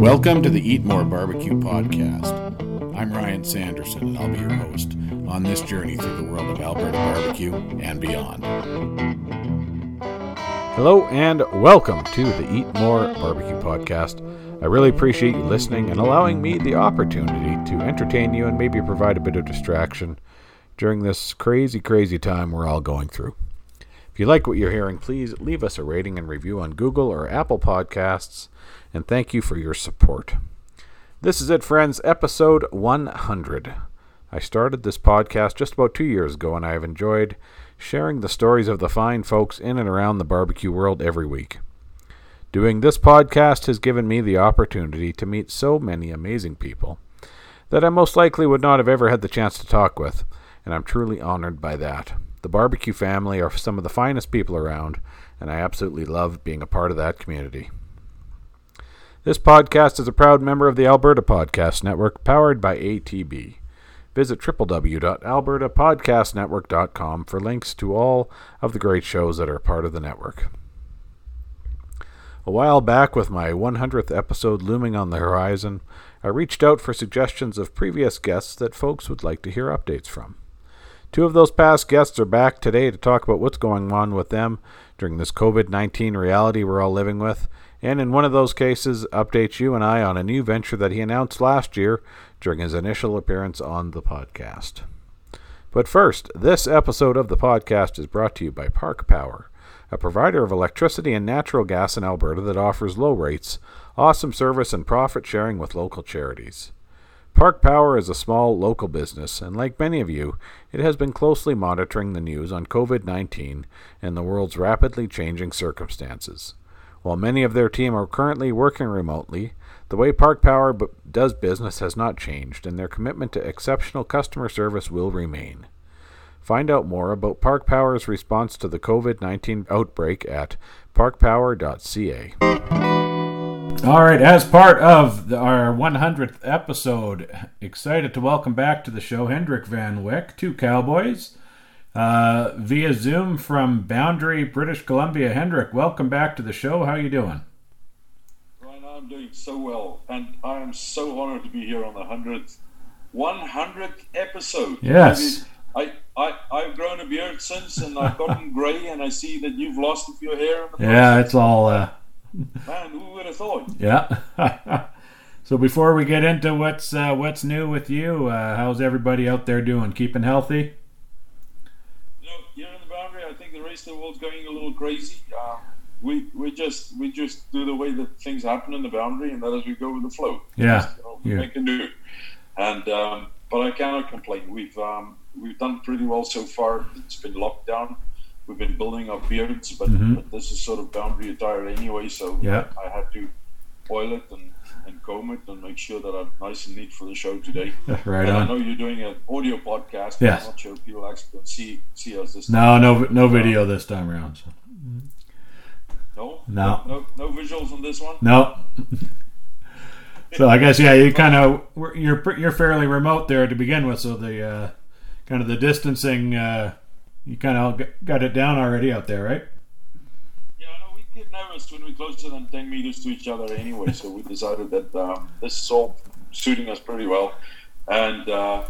Welcome to the Eat More Barbecue podcast. I'm Ryan Sanderson, and I'll be your host on this journey through the world of Alberta barbecue and beyond. Hello, and welcome to the Eat More Barbecue podcast. I really appreciate you listening and allowing me the opportunity to entertain you and maybe provide a bit of distraction during this crazy, crazy time we're all going through. If you like what you're hearing, please leave us a rating and review on Google or Apple Podcasts and thank you for your support. This is it, friends, episode 100. I started this podcast just about two years ago, and I have enjoyed sharing the stories of the fine folks in and around the barbecue world every week. Doing this podcast has given me the opportunity to meet so many amazing people that I most likely would not have ever had the chance to talk with, and I'm truly honored by that. The barbecue family are some of the finest people around, and I absolutely love being a part of that community. This podcast is a proud member of the Alberta Podcast Network, powered by ATB. Visit www.albertapodcastnetwork.com for links to all of the great shows that are part of the network. A while back, with my 100th episode looming on the horizon, I reached out for suggestions of previous guests that folks would like to hear updates from. Two of those past guests are back today to talk about what's going on with them during this COVID 19 reality we're all living with, and in one of those cases, update you and I on a new venture that he announced last year during his initial appearance on the podcast. But first, this episode of the podcast is brought to you by Park Power, a provider of electricity and natural gas in Alberta that offers low rates, awesome service, and profit sharing with local charities. Park Power is a small local business, and like many of you, it has been closely monitoring the news on COVID 19 and the world's rapidly changing circumstances. While many of their team are currently working remotely, the way Park Power b- does business has not changed, and their commitment to exceptional customer service will remain. Find out more about Park Power's response to the COVID 19 outbreak at parkpower.ca. All right, as part of our 100th episode, excited to welcome back to the show Hendrik Van Wyk, two cowboys uh, via Zoom from Boundary, British Columbia. Hendrik, welcome back to the show. How are you doing? Ryan, I'm doing so well, and I am so honored to be here on the hundredth, one hundredth episode. Yes. I, I, I've grown a beard since, and I've gotten grey, and I see that you've lost a few hair. Yeah, it's all. Uh... Man, who would have thought? Yeah. so before we get into what's uh, what's new with you, uh, how's everybody out there doing? Keeping healthy? race the boundary, I think the rest of the world's going a little crazy. Uh, we we just we just do the way that things happen in the boundary, and that is we go with the flow. Yeah, you know, yeah. can do. And um, but I cannot complain. We've um, we've done pretty well so far. It's been locked down. We've been building our beards, but, mm-hmm. but this is sort of boundary attire anyway. So yeah. I had to oil it and and comb it and make sure that I'm nice and neat for the show today. right and on. I know you're doing an audio podcast. Yes. I'm not sure people actually can see see us this no, time. No, no, no video this time around. So. No, no, no, no visuals on this one. No. so I guess yeah, you kind of you're you're fairly remote there to begin with, so the uh, kind of the distancing uh, you kind of got it down already out there, right? Yeah, no, we get nervous when we're closer than 10 meters to each other anyway, so we decided that um, this is all suiting us pretty well. And uh,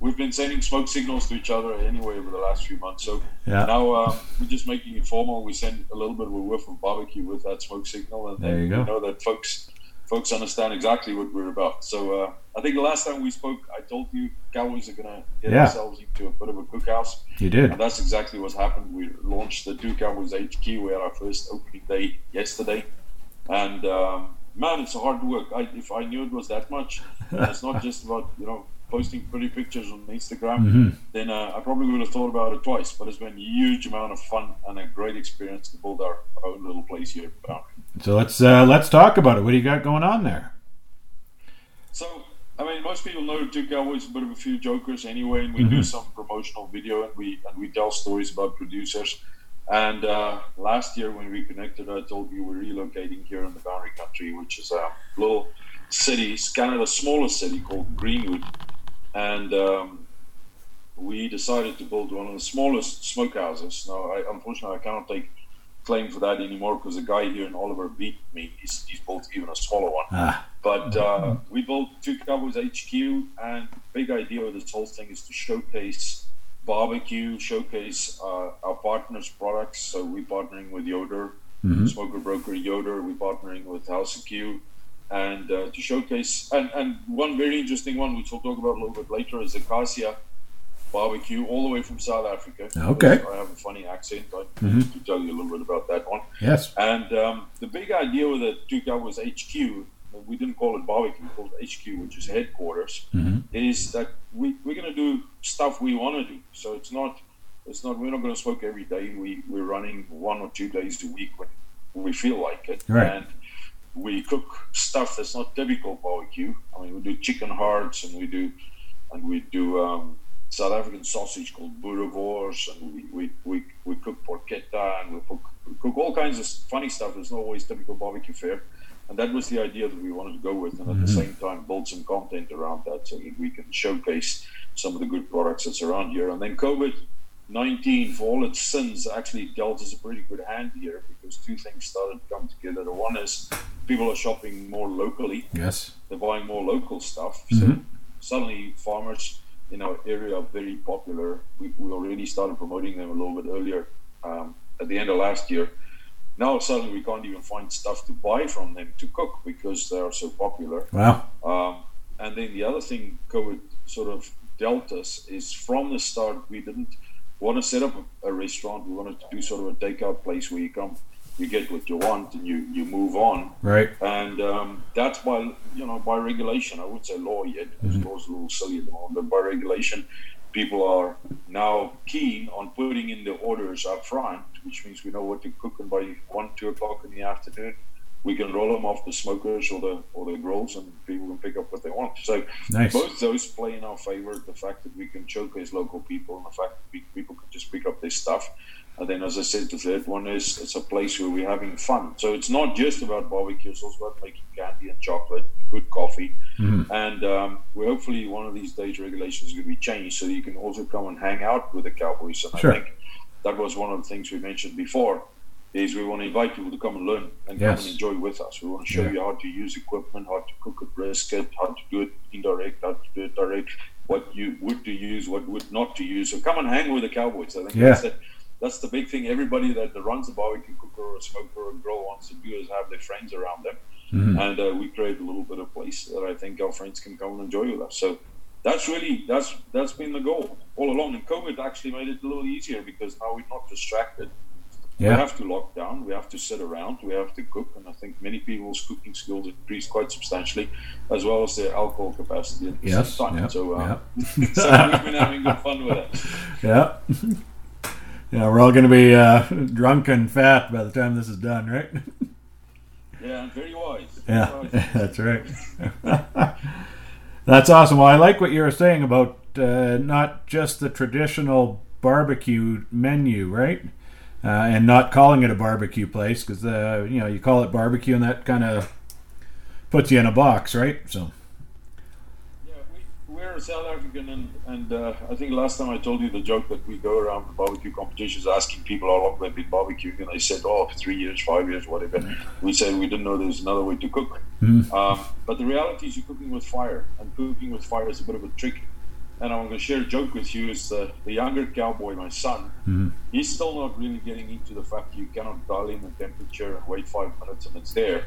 we've been sending smoke signals to each other anyway over the last few months. So yeah. now uh, we're just making it formal. We send a little bit of a whiff of barbecue with that smoke signal, and, there you go. we know that folks folks understand exactly what we're about. So uh, I think the last time we spoke, I told you Cowboys are going to get yeah. themselves into a bit of a cookhouse. You did. And that's exactly what's happened. We launched the Two Cowboys HQ. We had our first opening day yesterday. And um, man, it's hard work. I, if I knew it was that much, it's not just about, you know, posting pretty pictures on Instagram, mm-hmm. then uh, I probably would have thought about it twice. But it's been a huge amount of fun and a great experience to build our, own little place here. So let's uh, let's talk about it. What do you got going on there? So I mean, most people know two cowboys a bit of a few jokers anyway, and we Mm-hmm. do some promotional video and we and we tell stories about producers. And uh, last year when we connected, I told you we're relocating here in the Boundary Country, which is a little city, it's kind of a smaller city called Greenwood, and um, we decided to build one of the smallest smokehouses. Now, I, unfortunately, I cannot take claim for that anymore because the guy here in Oliver beat me. He's, he's built even a smaller one. Ah. But uh, we built two Cowboys HQ, and big idea of this whole thing is to showcase barbecue, showcase uh, our partners' products. So we're partnering with Yoder, Mhm. Smoker Broker Yoder. We're partnering with House of Q, and uh, to showcase. And, and one very interesting one, which we'll talk about a little bit later, is Acacia Barbecue, all the way from South Africa. Okay. I have a funny accent. I Mhm. need to tell you a little bit about that one. Yes. And um, the big idea with the two Cowboys HQ, we didn't call it barbecue, we called it HQ, which is headquarters, Mhm. is that we, we're going to do stuff we want to do. So it's not, it's not, we're not going to smoke every day. We, we're running one or two days a week when we feel like it. Right. And we cook stuff that's not typical barbecue. I mean, we do chicken hearts and we do, and we do um, South African sausage called boerewors, and we, we, we, we cook porchetta and we cook, we cook all kinds of funny stuff that's not always typical barbecue fare. And that was the idea that we wanted to go with, and at the same time build some content around that so that we can showcase some of the good products that's around here. And then COVID 19, for all its sins, actually dealt us a pretty good hand here because two things started to come together. The one is people are shopping more locally, Yes. they're buying more local stuff. So suddenly, farmers in our area are very popular. We, we already started promoting them a little bit earlier um, at the end of last year. Now, suddenly, we can't even find stuff to buy from them to cook because they are so popular. Wow. Um, and then the other thing COVID sort of dealt us is from the start, we didn't want to set up a, a restaurant. We want to do sort of a takeout place where you come, you get what you want, and you, you move on. Right. And um, that's by you know by regulation. I would say law yet because law's a little silly at the moment, but by regulation, people are now keen on putting in the orders up front, which means we know what to cook, and by one two o'clock in the afternoon, we can roll them off the smokers or the or the grills, and people can pick up what they want. So Nice. both those play in our favor. The fact that we can showcase local people, and the fact that we, people can just pick up their stuff. And then, as I said, the third one is it's a place where we're having fun. So it's not just about barbecue; it's also about making candy and chocolate, good coffee, and um, we hopefully one of these days regulations is going to be changed so you can also come and hang out with the Cowboys. And Sure. I think that was one of the things we mentioned before. Is we want to invite people to come and learn and Yes. come and enjoy with us. We want to show Yeah. you how to use equipment, how to cook a brisket, how to do it indirect, how to do it direct, what you would to use, what would not to use. So come and hang with the Cowboys. I think Yeah. that's, the, that's the big thing. Everybody that, that runs a barbecue cooker or a smoker or a grill wants to do is have their friends around them. Mm-hmm. And uh, we create a little bit of place that I think our friends can come and enjoy with us. So that's really that's that's been the goal all along. And COVID actually made it a little easier because now we're not distracted. We have to lock down. We have to sit around. We have to cook, and I think many people's cooking skills increased quite substantially, as well as their alcohol capacity at the Yes. same time. Yeah. So, uh, yeah. so we've been having good fun with it. Yeah. Yeah, we're all going to be uh, drunk and fat by the time this is done, right? Yeah, very wise. Very Yeah, wise. that's right. that's awesome. Well, I like what you were saying about uh, not just the traditional barbecue menu, right? Uh, and not calling it a barbecue place because uh, you know you call it barbecue and that kind of puts you in a box, right? So Yeah, we, we're South African, and, and uh, I think last time I told you the joke that we go around the barbecue competitions asking people how long they've been barbecuing, and they said, oh, three years, five years, whatever. We said we didn't know there's another way to cook. Um, but the reality is, you're cooking with fire, and cooking with fire is a bit of a trick. And I'm going to share a joke with you. Is the, the younger cowboy, my son, he's still not really getting into the fact you cannot dial in the temperature and wait five minutes and it's there.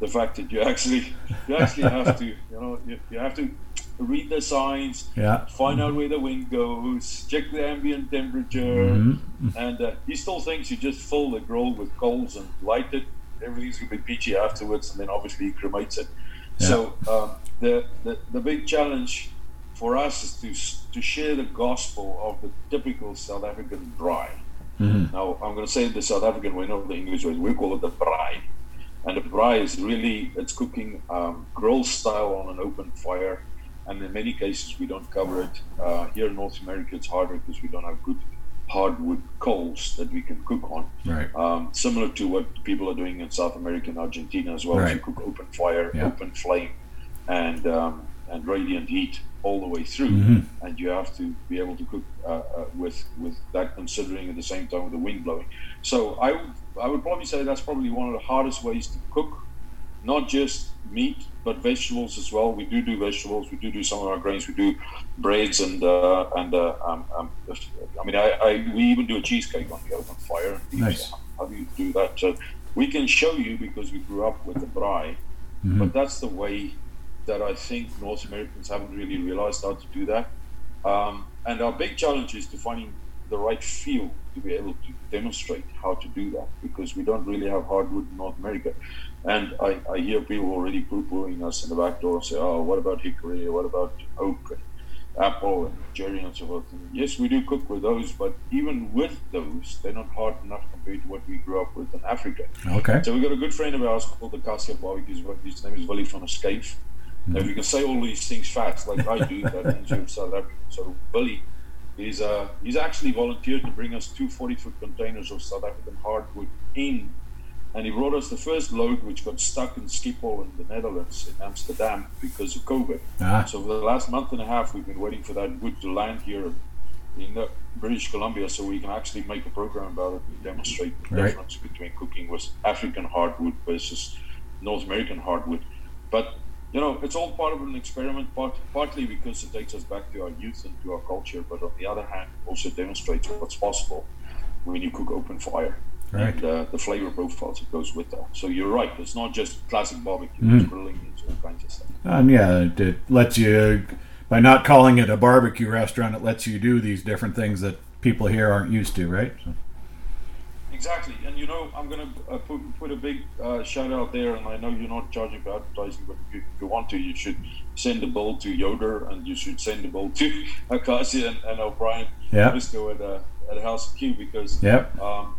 The fact that you actually you actually have to you know you, you have to read the signs, yeah, find out where the wind goes, check the ambient temperature, Mm-hmm. and uh, he still thinks you just fill the grill with coals and light it. Everything's gonna be peachy afterwards, and then obviously he cremates it. So um, the, the the big challenge for us is to to share the gospel of the typical South African braai. Now I'm going to say the South African way, not the English way. We call it the braai, and the braai is really it's cooking um, grill style on an open fire. And in many cases, we don't cover it. Uh, here in North America, it's harder because we don't have good hardwood coals that we can cook on. right. Um, similar to what people are doing in South America and Argentina as well. Right. You cook open fire, Yeah. open flame, and um, and radiant heat all the way through, Mm-hmm. and you have to be able to cook uh, uh, with with that considering at the same time with the wind blowing. So I would I would probably say that's probably one of the hardest ways to cook, not just meat but vegetables as well. We do do vegetables. We do do some of our grains. We do breads and uh, and uh, um, um, I mean I, I we even do a cheesecake on the open fire. Nice. How do you do that? So we can show you because we grew up with the braai, but that's the way that I think North Americans haven't really realized how to do that. Um, and our big challenge is to finding the right feel to be able to demonstrate how to do that because we don't really have hardwood in North America. And I, I hear people already poo-pooing us in the back door and say, oh, what about hickory? What about oak and apple and cherry and so forth? And yes, we do cook with those, but even with those, they're not hard enough compared to what we grew up with in Africa. Okay. So we've got a good friend of ours called Acacia Barbecue. His name is Willie van Escape. Now, if you can say all these things fast, like I do, that means you're South African. So Billy is uh, he's actually volunteered to bring us two 40 foot containers of South African hardwood in. And he brought us the first load, which got stuck in Schiphol in the Netherlands, in Amsterdam, because of COVID. Ah. So for the last month and a half, we've been waiting for that wood to land here in uh, British Columbia, so we can actually make a program about it and demonstrate the Right. difference between cooking with African hardwood versus North American hardwood. But you know, it's all part of an experiment, part, partly because it takes us back to our youth and to our culture, but on the other hand, also demonstrates what's possible when you cook open fire Right. and uh, the flavor profiles that goes with that. So you're right; it's not just classic barbecue; Mm-hmm. it's grilling, it's all kinds of stuff. And yeah, it, it lets you, by not calling it a barbecue restaurant, it lets you do these different things that people here aren't used to, right? So, Exactly, and you know, I'm going to uh, put, put a big uh, shout out there, and I know you're not charging for advertising, but if you, if you want to, you should send the bill to Yoder, and you should send the bill to Acacia and, and O'Brien Yeah. Misko at, uh, at House of Q, because um,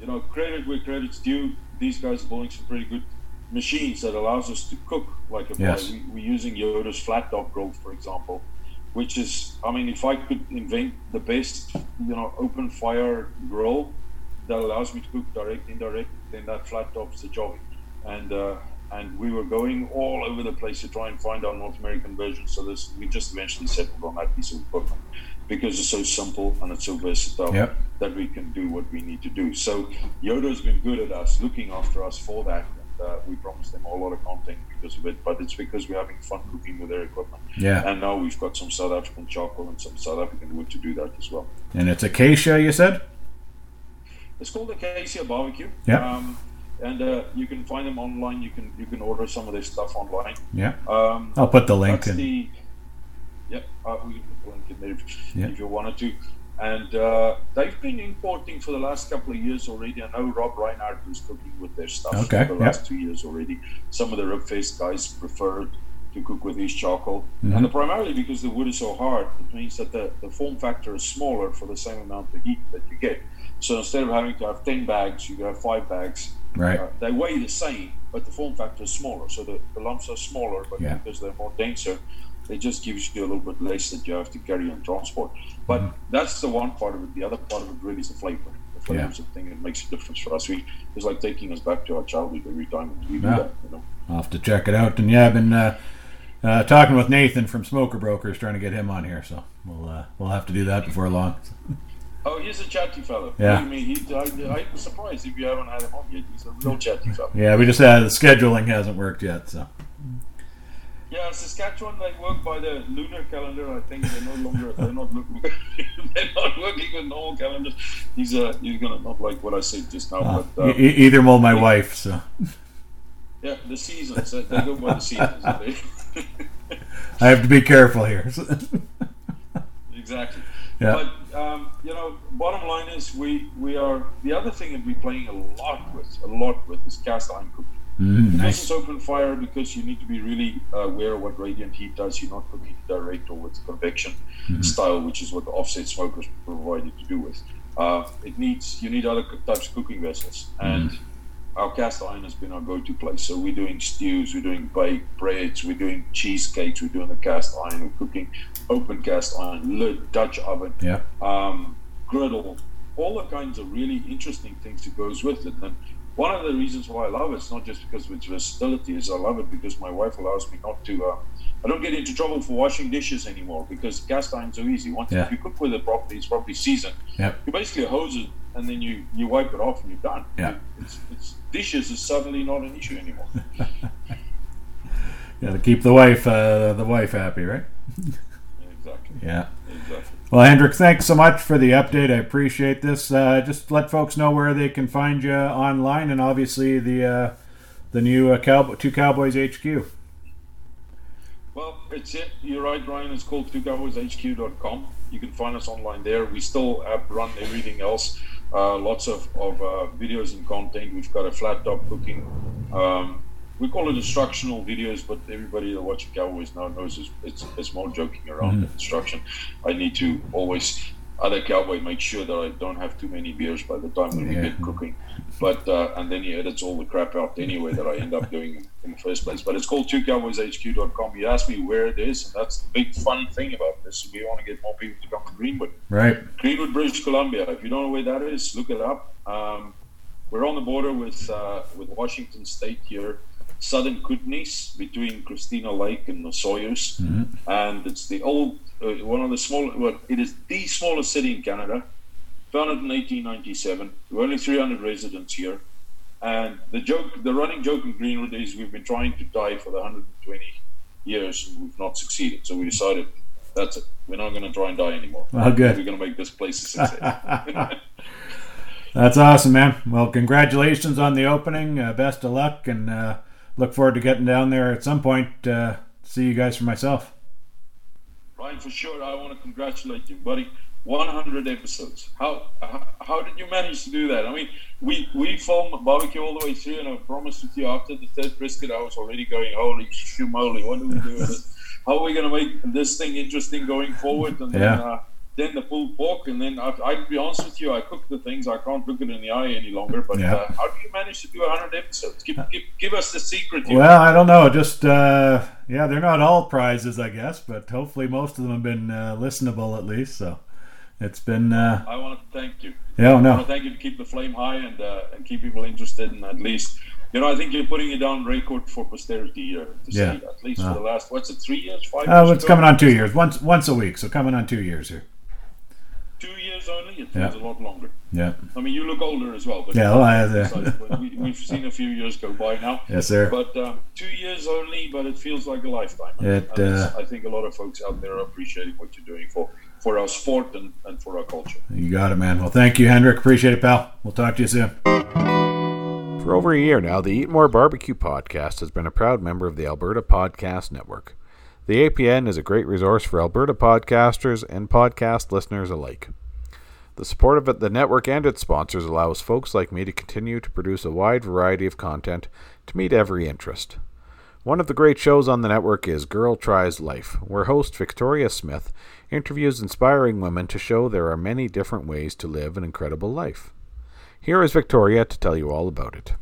you know, credit where credit's due. These guys are building some pretty good machines that allows us to cook like a Yes. we, we're using Yoder's flat top grill, for example, which is, I mean, if I could invent the best, you know, open fire grill that allows me to cook direct, indirect, then that flat top's the job. And uh, and we were going all over the place to try and find our North American version. So this we just eventually settled on that piece of equipment because it's so simple and it's so versatile Yep. that we can do what we need to do. So Yoder's been good at us, looking after us for that. And, uh, we promised them a whole lot of content because of it, but it's because we're having fun cooking with their equipment. Yeah. And now we've got some South African charcoal and some South African wood to do that as well. And it's acacia, you said? It's called Acacia Barbecue. Yeah. Um, and uh, you can find them online. You can you can order some of their stuff online. Yeah. Um, I'll put the link in. the yeah. Uh, we can put the link in there if, Yeah. if you wanted to. And uh, they've been importing for the last couple of years already. I know Rob Reinhardt was cooking with their stuff Okay, for the yeah. last two years already. Some of the Ribfest guys prefer to cook with his charcoal, Mm-hmm. and primarily because the wood is so hard, it means that the, the form factor is smaller for the same amount of heat that you get. So instead of having to have 10 bags, you can have five bags. Right. Uh, they weigh the same, but the form factor is smaller. So the, the lumps are smaller, but Yeah. because they're more denser, it just gives you a little bit less that you have to carry and transport. But Mm-hmm. that's the one part of it. The other part of it really is the flavor. The flavor is the thing that makes a difference for us. We, it's like taking us back to our childhood every time we do Yeah. that. You know? I'll have to check it out. And yeah, I've been uh, uh, talking with Nathan from Smoker Brokers, trying to get him on here. So we'll uh, we'll have to do that before long. Oh, he's a chatty fellow. Yeah. I mean, he, I, I'm surprised if you haven't had him on yet. He's a real chatty fellow. Yeah, we just uh, the scheduling hasn't worked yet. So Yeah, Saskatchewan they work by the lunar calendar. I think they're no longer they're not looking, they're not working with normal calendars. He's uh he's gonna not like what I said just now, uh, but uh, e- either will my wife. So yeah, the seasons they they go by the seasons. I have to be careful here. exactly. Yeah. But um, you know, bottom line is we we are the other thing that we're playing a lot with a lot with is cast iron cooking. Mm, nice. it's open fire, because you need to be really aware of what radiant heat does. You're not cooking direct or with convection Mm-hmm. style, which is what the offset smokers provided to do with. Uh, it needs you need other types of cooking vessels, and Mm-hmm. Our cast iron has been our go-to place. So we're doing stews, we're doing baked breads, we're doing cheesecakes, we're doing the cast iron, we're cooking open cast iron, lid, Dutch oven, Yeah. um, griddle, all the kinds of really interesting things that goes with it. And one of the reasons why I love it is not just because of its versatility, is I love it because my wife allows me not to. Uh, I don't get into trouble for washing dishes anymore because cast iron's so easy. Once Yeah. if you cook with it properly, it's properly seasoned. Yep. You basically hose it and then you, you wipe it off and you're done. Yeah. It's, it's, dishes is suddenly not an issue anymore. Got to keep the wife uh, the wife happy, right? exactly. Yeah. Exactly. Well, Hendrik, thanks so much for the update. I appreciate this. Uh, just let folks know where they can find you online, and obviously the uh, the new uh, Cowboy, Two Cowboys HQ. Well, it's it. You're right, Ryan. It's called twocowboyshq.com. You can find us online there. We still run everything else. Uh, lots of, of uh, videos and content. We've got a flat top cooking. Um, we call it instructional videos, but everybody that watches Cowboys now knows it's, it's, it's more joking around than instruction. I need to always, other cowboy, make sure that I don't have too many beers by the time when we get cooking. But uh, and then he edits all the crap out anyway that I end up doing in the first place. But it's called twocowboyshq.com. You asked me where it is, and that's the big fun thing about this. We want to get more people to come to Greenwood. Right. Greenwood, British Columbia. If you don't know where that is, look it up. Um, we're on the border with uh, with Washington State here, southern Kootenays, between Christina Lake and Osoyoos, and it's the old uh, one of the small. Well, it is the smallest city in Canada, founded in 1897. We're only 300 residents here, and the joke, the running joke in Greenwood is we've been trying to die for the 120 years and we've not succeeded. So we decided that's it. We're not going to try and die anymore. Well, good. We're going to make this place a success. That's awesome, man. Well, congratulations on the opening. Uh, best of luck, and uh, look forward to getting down there at some point. Uh, see you guys for myself. Ryan, for sure, I want to congratulate you, buddy. 100 episodes. How, how how did you manage to do that? I mean, we we filmed barbecue all the way through, and I promised with you after the third brisket, I was already going, holy shumoli, what do we do? How are we going to make this thing interesting going forward? And then, uh, then the pulled pork, and then I, I'd be honest with you, I cook the things. I can't look it in the eye any longer. But Yeah. uh, how do you manage to do 100 episodes? Give, give, give us the secret. here. Well, I don't know. Just uh, yeah, they're not all prizes, I guess, but hopefully most of them have been uh, listenable at least. So it's been uh, I want to thank you. yeah, oh, I no, want to thank you to keep the flame high and uh, and keep people interested and at least you know I think you're putting it down record for posterity here to Yeah. see at least Wow. for the last what's it three years five oh, years Oh it's ago? coming on two years, once once a week. So coming on two years here. two years only it feels Yeah. a lot longer Yeah, I mean you look older as well but Yeah, well, I- but we, we've seen a few years go by now yes, sir. but um, two years only but it feels like a lifetime It, and it's- uh, I think a lot of folks out there are appreciating what you're doing for for our sport and, and for our culture You got it, man. Well, thank you, Hendrik. Appreciate it, pal. We'll talk to you soon. For over a year now, the Eat More Barbecue podcast has been a proud member of the Alberta Podcast Network. The APN is a great resource for Alberta podcasters and podcast listeners alike. The support of it, the network and its sponsors allows folks like me to continue to produce a wide variety of content to meet every interest. One of the great shows on the network is Girl Tries Life, where host Victoria Smith interviews inspiring women to show there are many different ways to live an incredible life. Here is Victoria to tell you all about it.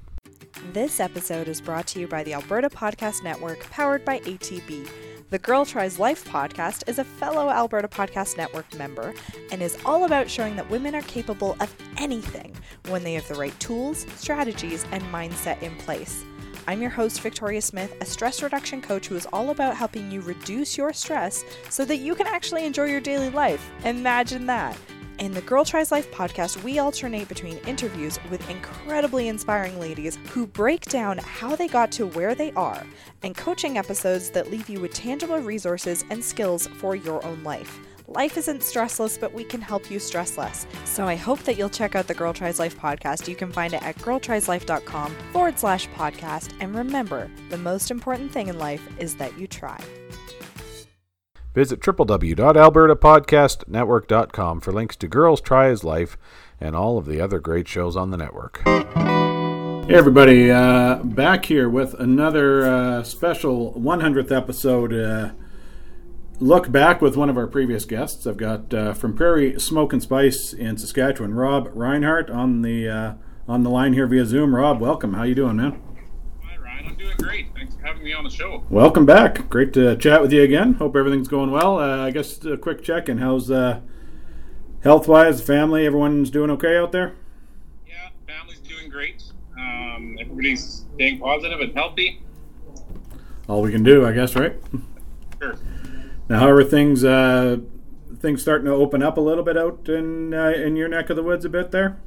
This episode is brought to you by the Alberta Podcast Network, powered by ATB. The Girl Tries Life podcast is a fellow Alberta Podcast Network member and is all about showing that women are capable of anything when they have the right tools, strategies, and mindset in place. I'm your host, Victoria Smith, a stress reduction coach who is all about helping you reduce your stress so that you can actually enjoy your daily life. Imagine that! In the Girl Tries Life podcast, we alternate between interviews with incredibly inspiring ladies who break down how they got to where they are, and coaching episodes that leave you with tangible resources and skills for your own life. Life isn't stressless, but we can help you stress less. So I hope that you'll check out the Girl Tries Life podcast. You can find it at girltrieslife.com forward slash podcast. And remember, the most important thing in life is that you try. Visit www.albertapodcastnetwork.com for links to Girl Tries Life and all of the other great shows on the network. Hey, everybody. Uh, back here with another uh, special 100th episode. Uh, look back with one of our previous guests. I've got uh, from Prairie Smoke and Spice in Saskatchewan, Rob Reinhardt on the uh, on the line here via Zoom. Rob, welcome. How you doing, man? Hi, Ryan. I'm doing great. Thanks for having me on the show. Welcome back. Great to chat with you again. Hope everything's going well. Uh, I guess a quick check in. How's uh, health wise, family, everyone's doing okay out there? Yeah, family's doing great. Um, Um, everybody's staying positive and healthy. All we can do, I guess, right? Sure. Now, how are things? Uh, things starting to open up a little bit out in uh, in your neck of the woods a bit there.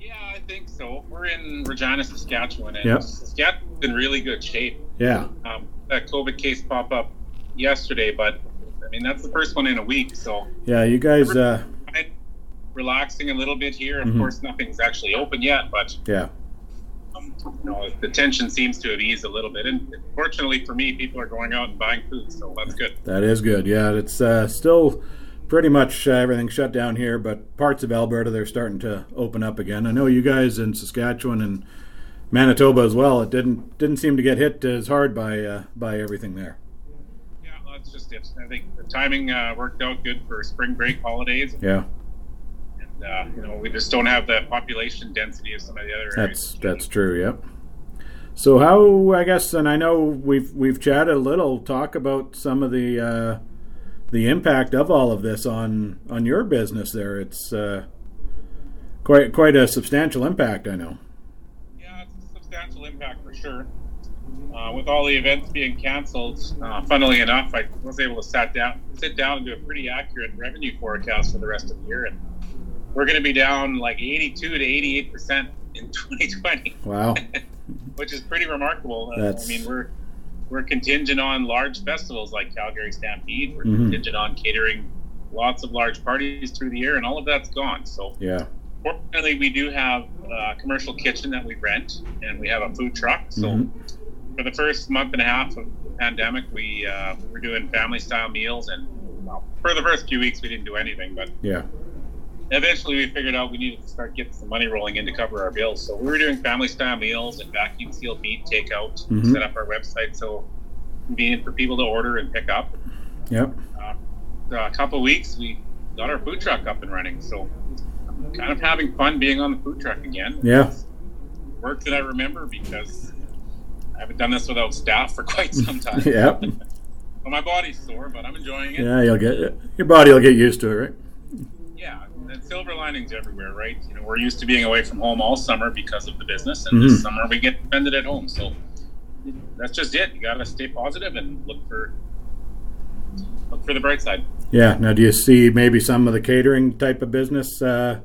Yeah, I think so. We're in Regina, Saskatchewan, and Yep. Saskatchewan's in really good shape. Yeah, Um, that COVID case pop up yesterday, but I mean that's the first one in a week, so yeah. You guys, uh, relaxing a little bit here. Of Mhm. course, nothing's actually open yet, but yeah, um, you know the tension seems to have eased a little bit. And fortunately for me, people are going out and buying food, so that's good. that is good. Yeah, it's uh, still pretty much uh, everything shut down here, but parts of Alberta they're starting to open up again. I know you guys in Saskatchewan and Manitoba as well. It didn't didn't seem to get hit as hard by uh, by everything there. Yeah, that's just it. I think the timing uh, worked out good for spring break holidays, Yeah, uh, you know we just don't have the population density of some of the other that's areas. that's true. Yep. So how I guess, and I know we've we've chatted a little. Talk about some of the uh, the impact of all of this on on your business. There, it's uh, quite quite a substantial impact. I know. Yeah, it's a substantial impact for sure. Uh, with all the events being canceled, uh, funnily enough, I was able to sat down, sit down and do a pretty accurate revenue forecast for the rest of the year, and we're going to be down like 82 to 88 percent in 2020, Wow. which is pretty remarkable. Uh, That's- I mean, we're we're contingent on large festivals like Calgary Stampede. We're Mhm. contingent on catering lots of large parties through the year, and all of that's gone. So Yeah. Fortunately, we do have a commercial kitchen that we rent, and we have a food truck. So, Mhm. for the first month and a half of the pandemic, we uh, were doing family style meals, and well, for the first few weeks, we didn't do anything. But Yeah. Eventually, we figured out we needed to start getting some money rolling in to cover our bills. So, we were doing family style meals and vacuum sealed meat takeout. Mhm. Set up our website so convenient for people to order and pick up. Yep. a couple weeks, we got our food truck up and running. So, I'm kind of having fun being on the food truck again. Yeah. work that I remember because I haven't done this without staff for quite some time. Yep. Well, my body's sore, but I'm enjoying it. Yeah. You'll get it. your body will get used to it, right? Silver linings everywhere, right? You know, we're used to being away from home all summer because of the business, and Mhm. this summer we get spend at home. So that's just it. You gotta stay positive and look for look for the bright side. Yeah. Now, do you see maybe some of the catering type of business uh,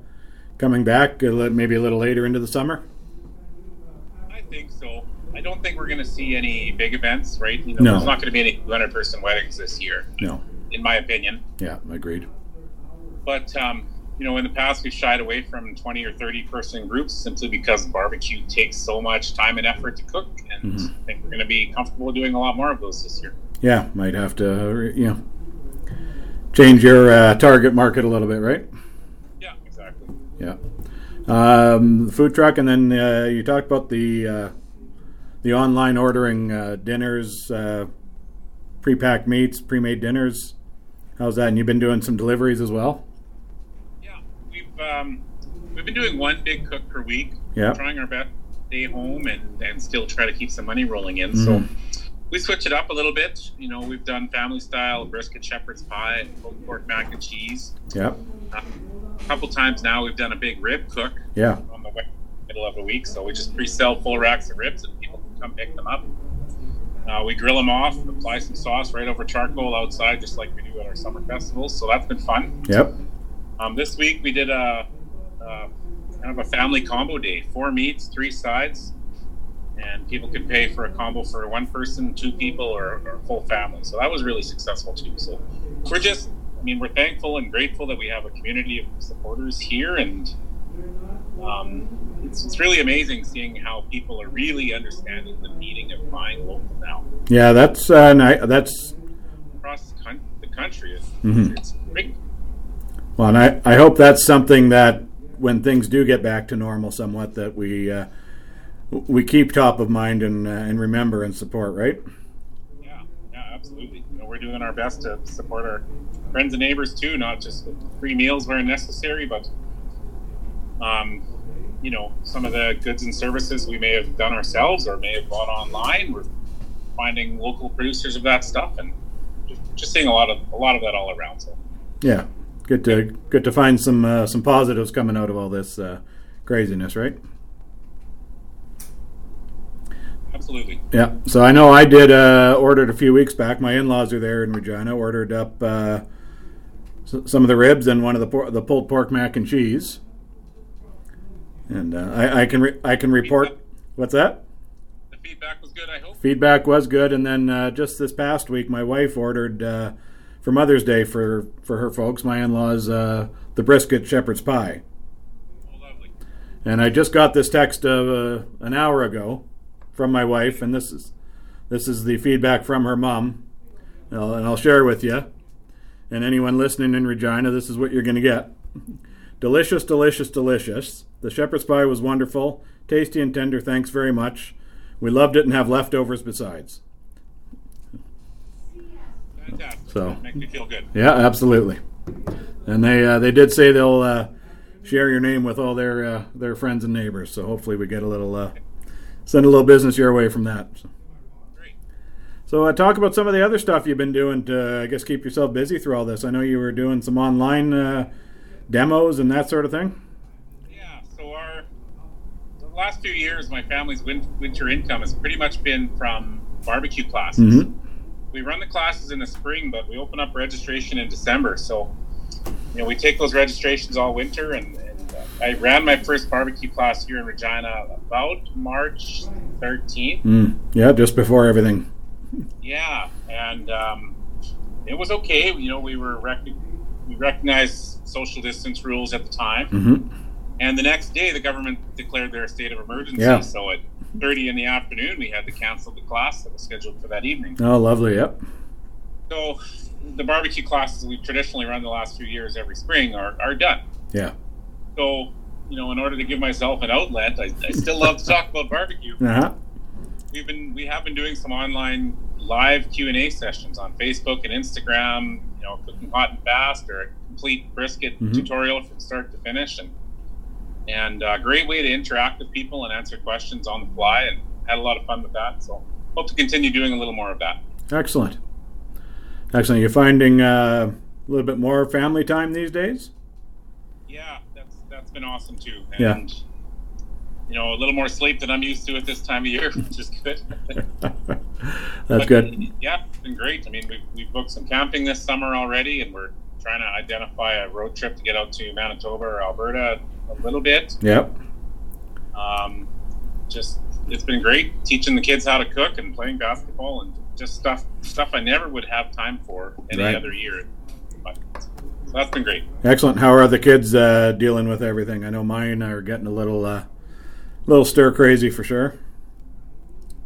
coming back? Maybe a little later into the summer. I think so. I don't think we're going to see any big events, right? You know, No. there's not going to be any 200 person weddings this year, No. in my opinion. Yeah. Agreed. But um, you know, in the past, we've shied away from 20 or 30 person groups simply because barbecue takes so much time and effort to cook, and Mhm. I think we're going to be comfortable doing a lot more of those this year. Yeah. Might have to, you know, change your uh, target market a little bit, right? Yeah, exactly. Yeah. Um, the food truck, and then uh, you talked about the uh, the online ordering uh, dinners, uh, pre-packed meats, pre-made dinners. How's that? And you've been doing some deliveries as well. Yeah, we've um, we've been doing one big cook per week. Yeah. trying our best to stay home and, and still try to keep some money rolling in. Mhm. So we switch it up a little bit. You know, we've done family style brisket shepherd's pie, pulled pork mac and cheese. Yep. Uh, a couple times now we've done a big rib cook Yeah. on the middle of the week. So we just pre-sell full racks of ribs and people can come pick them up. Uh, we grill them off, apply some sauce right over charcoal outside, just like we do at our summer festivals. So that's been fun. Yep. Um, this week we did a, a kind of a family combo day: four meats, three sides, and people could pay for a combo for one person, two people, or, or a full family. So that was really successful too. So we're just, I mean, we're thankful and grateful that we have a community of supporters here, and um, it's, it's really amazing seeing how people are really understanding the meaning of buying local now Yeah. That's uh, that's across the, coun- the country. It's, Mhm. it's great. Well, and I, I hope that's something that when things do get back to normal, somewhat, that we uh, we keep top of mind and uh, and remember and support. Right. Yeah, yeah, absolutely. You know, we're doing our best to support our friends and neighbors too, not just free meals where necessary, but um, you know, some of the goods and services we may have done ourselves or may have bought online. We're finding local producers of that stuff and just, just seeing a lot of a lot of that all around. So Yeah. Good to good to find some uh, some positives coming out of all this uh, craziness, right? Absolutely. Yeah. So I know I did uh, ordered a few weeks back. My in-laws are there in Regina. Ordered up uh, s- some of the ribs and one of the por- the pulled pork mac and cheese. And uh, I, I can re- I can report. What's that? The feedback was good. I hope. Feedback was good. And then uh, just this past week, my wife ordered uh, for Mother's Day for for her folks, my in-laws, uh, the brisket shepherd's pie. Oh. And I just got this text uh, an hour ago from my wife, and this is this is the feedback from her mom, and I'll, and I'll share with you. And anyone listening in Regina, this is what you're going to get: delicious, delicious, delicious. The shepherd's pie was wonderful, tasty and tender. Thanks very much. We loved it and have leftovers besides. Fantastic. So- makes me feel good. Yeah, absolutely. And they uh, they did say they'll uh, share your name with all their uh, their friends and neighbors. So hopefully we get a little uh, send a little business your way from that. So, Great. so uh, talk about some of the other stuff you've been doing to I guess keep yourself busy through all this. I know you were doing some online uh, demos and that sort of thing. Yeah. So our the last few years, my family's winter income has pretty much been from barbecue classes. Mhm. We run the classes in the spring, but we open up registration in December. So, you know, we take those registrations all winter, and, and uh, I ran my first barbecue class here in Regina about March 13th. Mm. Yeah, just before everything. Yeah, and um, it was okay. You know, we were rec- we recognized social distance rules at the time, hmm and the next day the government declared their state of emergency. Yeah. So at 30 in the afternoon, we had to cancel the class that was scheduled for that evening. Oh, lovely. Yep. So the barbecue classes we've traditionally run the last few years every spring are, are done. Yeah. So, you know, in order to give myself an outlet, I, I still love to talk about barbecue. Uh huh. we've been we have been doing some online live Q and A sessions on Facebook and Instagram. You know, cooking hot and fast or a complete brisket Mhm. tutorial from start to finish, and and a great way to interact with people and answer questions on the fly, and had a lot of fun with that. So hope to continue doing a little more of that. Excellent. Excellent. You're finding uh, a little bit more family time these days. Yeah, that's that's been awesome too. Yeah. And you know, a little more sleep than I'm used to at this time of year, which is good. That's But, good. Yeah, it's been great. I mean, we've, we've booked some camping this summer already, and we're trying to identify a road trip to get out to Manitoba or Alberta a little bit. Yep. Um, just it's been great teaching the kids how to cook and playing basketball and just stuff stuff I never would have time for any Right. other year. But, so that's been great. Excellent. How are the kids uh, dealing with everything? I know mine are getting a little, uh, little stir crazy for sure.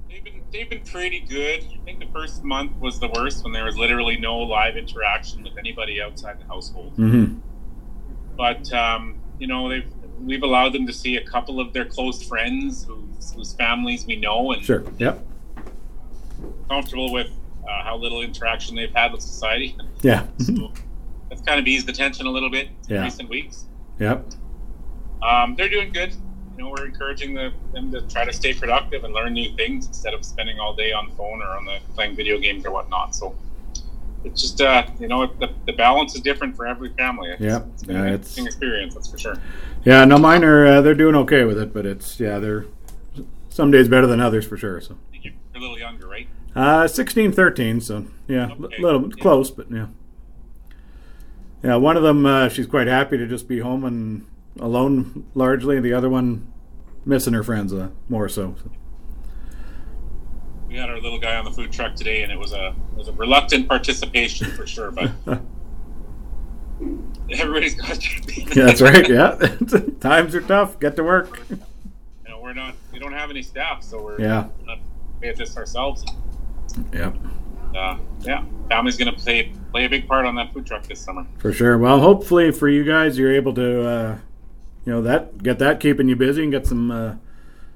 They've been they've been pretty good. I think the first month was the worst when there was literally no live interaction with anybody outside the household. Mm-hmm. but um, you know they've we've allowed them to see a couple of their close friends whose, whose families we know and Sure. Yep. comfortable with uh, how little interaction they've had with society. Yeah. so that's kind of eased the tension a little bit in Yeah. recent weeks. yep. Um, they're doing good. You know, we're encouraging the, them to try to stay productive and learn new things instead of spending all day on the phone or on the playing video games or whatnot. So it's just uh, you know the, the balance is different for every family. It's, Yeah. it's Yeah, an it's- experience, that's for sure. Yeah. No, mine are. Uh, they're doing okay with it, but it's yeah. They're some days better than others for sure. So. You're a little younger, right? Uh, 16, 13, so yeah, a Okay. little Yeah. close, but yeah. Yeah, one of them, uh, she's quite happy to just be home and alone largely. The other one, missing her friends uh, more so. We had our little guy on the food truck today, and it was a it was a reluctant participation for sure. But everybody's got to. Be Yeah, that's right. Yeah, times are tough. Get to work. You know, we're not we don't have any staff, so we're Yeah. pay at this ourselves. Yeah, Uh, yeah, family's gonna play play a big part on that food truck this summer. for sure. Well, hopefully for you guys, you're able to, uh, you know, that get that keeping you busy and get some uh,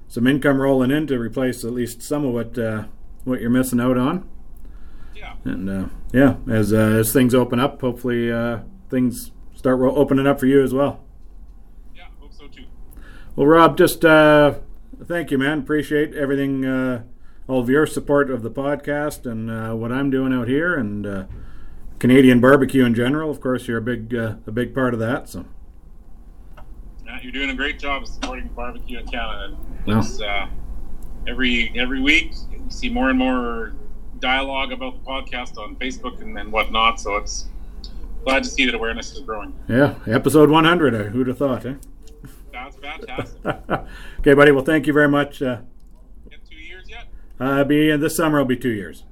some income rolling in to replace at least some of what uh, what you're missing out on. Yeah, And uh, yeah, as uh, as things open up, hopefully uh, things start ro- opening up for you as well. yeah, hope so too. Well, Rob, just uh, thank you, man. Appreciate everything, uh, all of your support of the podcast and uh, what I'm doing out here, and uh, Canadian barbecue in general. Of course, you're a big uh, a big part of that. So You're doing a great job of supporting barbecue in Canada. Well. Uh, every every week you see more and more dialogue about the podcast on Facebook and, and whatnot. So it's glad to see that awareness is growing. Yeah, episode 100. Uh, who'd have thought, eh? That's fantastic. okay, buddy. Well, thank you very much. Uh, two years yet? uh, be this summer will be two years.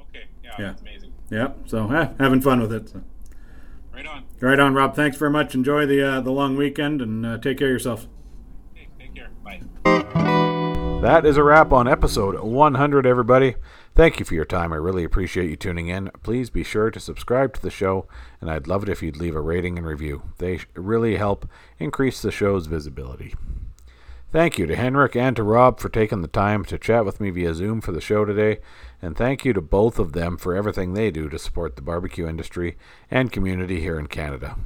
Okay, yeah, Yeah. that's amazing. Yeah, so eh, having fun with it. So. Right on. Right on, Rob. Thanks very much. Enjoy the uh, the long weekend and uh, take care of yourself. Okay, take care. Bye. That is a wrap on episode 100, everybody. Thank you for your time. I really appreciate you tuning in. Please be sure to subscribe to the show, and I'd love it if you'd leave a rating and review. They really help increase the show's visibility. Thank you to Henrik and to Rob for taking the time to chat with me via Zoom for the show today, and thank you to both of them for everything they do to support the barbecue industry and community here in Canada.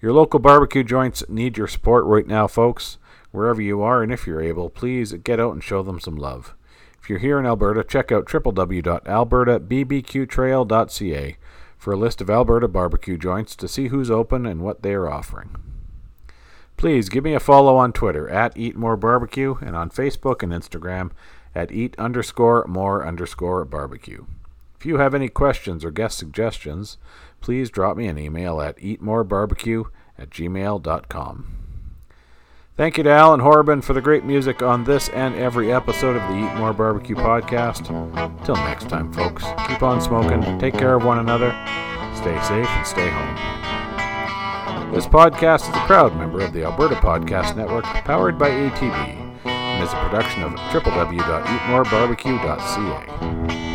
Your local barbecue joints need your support right now, folks. Wherever you are, and if you're able, please get out and show them some love. If you're here in Alberta, check out www.albertabbqtrail.ca for a list of Alberta barbecue joints to see who's open and what they are offering. Please give me a follow on Twitter at Eat More Barbecue and on Facebook and Instagram at Eat underscore more underscore barbecue. If you have any questions or guest suggestions, please drop me an email at eatmorebarbecue at gmail.com. Thank you to Alan Horban for the great music on this and every episode of the Eat More Barbecue podcast. Till next time, folks, keep on smoking, take care of one another, stay safe, and stay home. This podcast is a proud member of the Alberta Podcast Network, powered by ATB, and is a production of www.eatmorebarbecue.ca.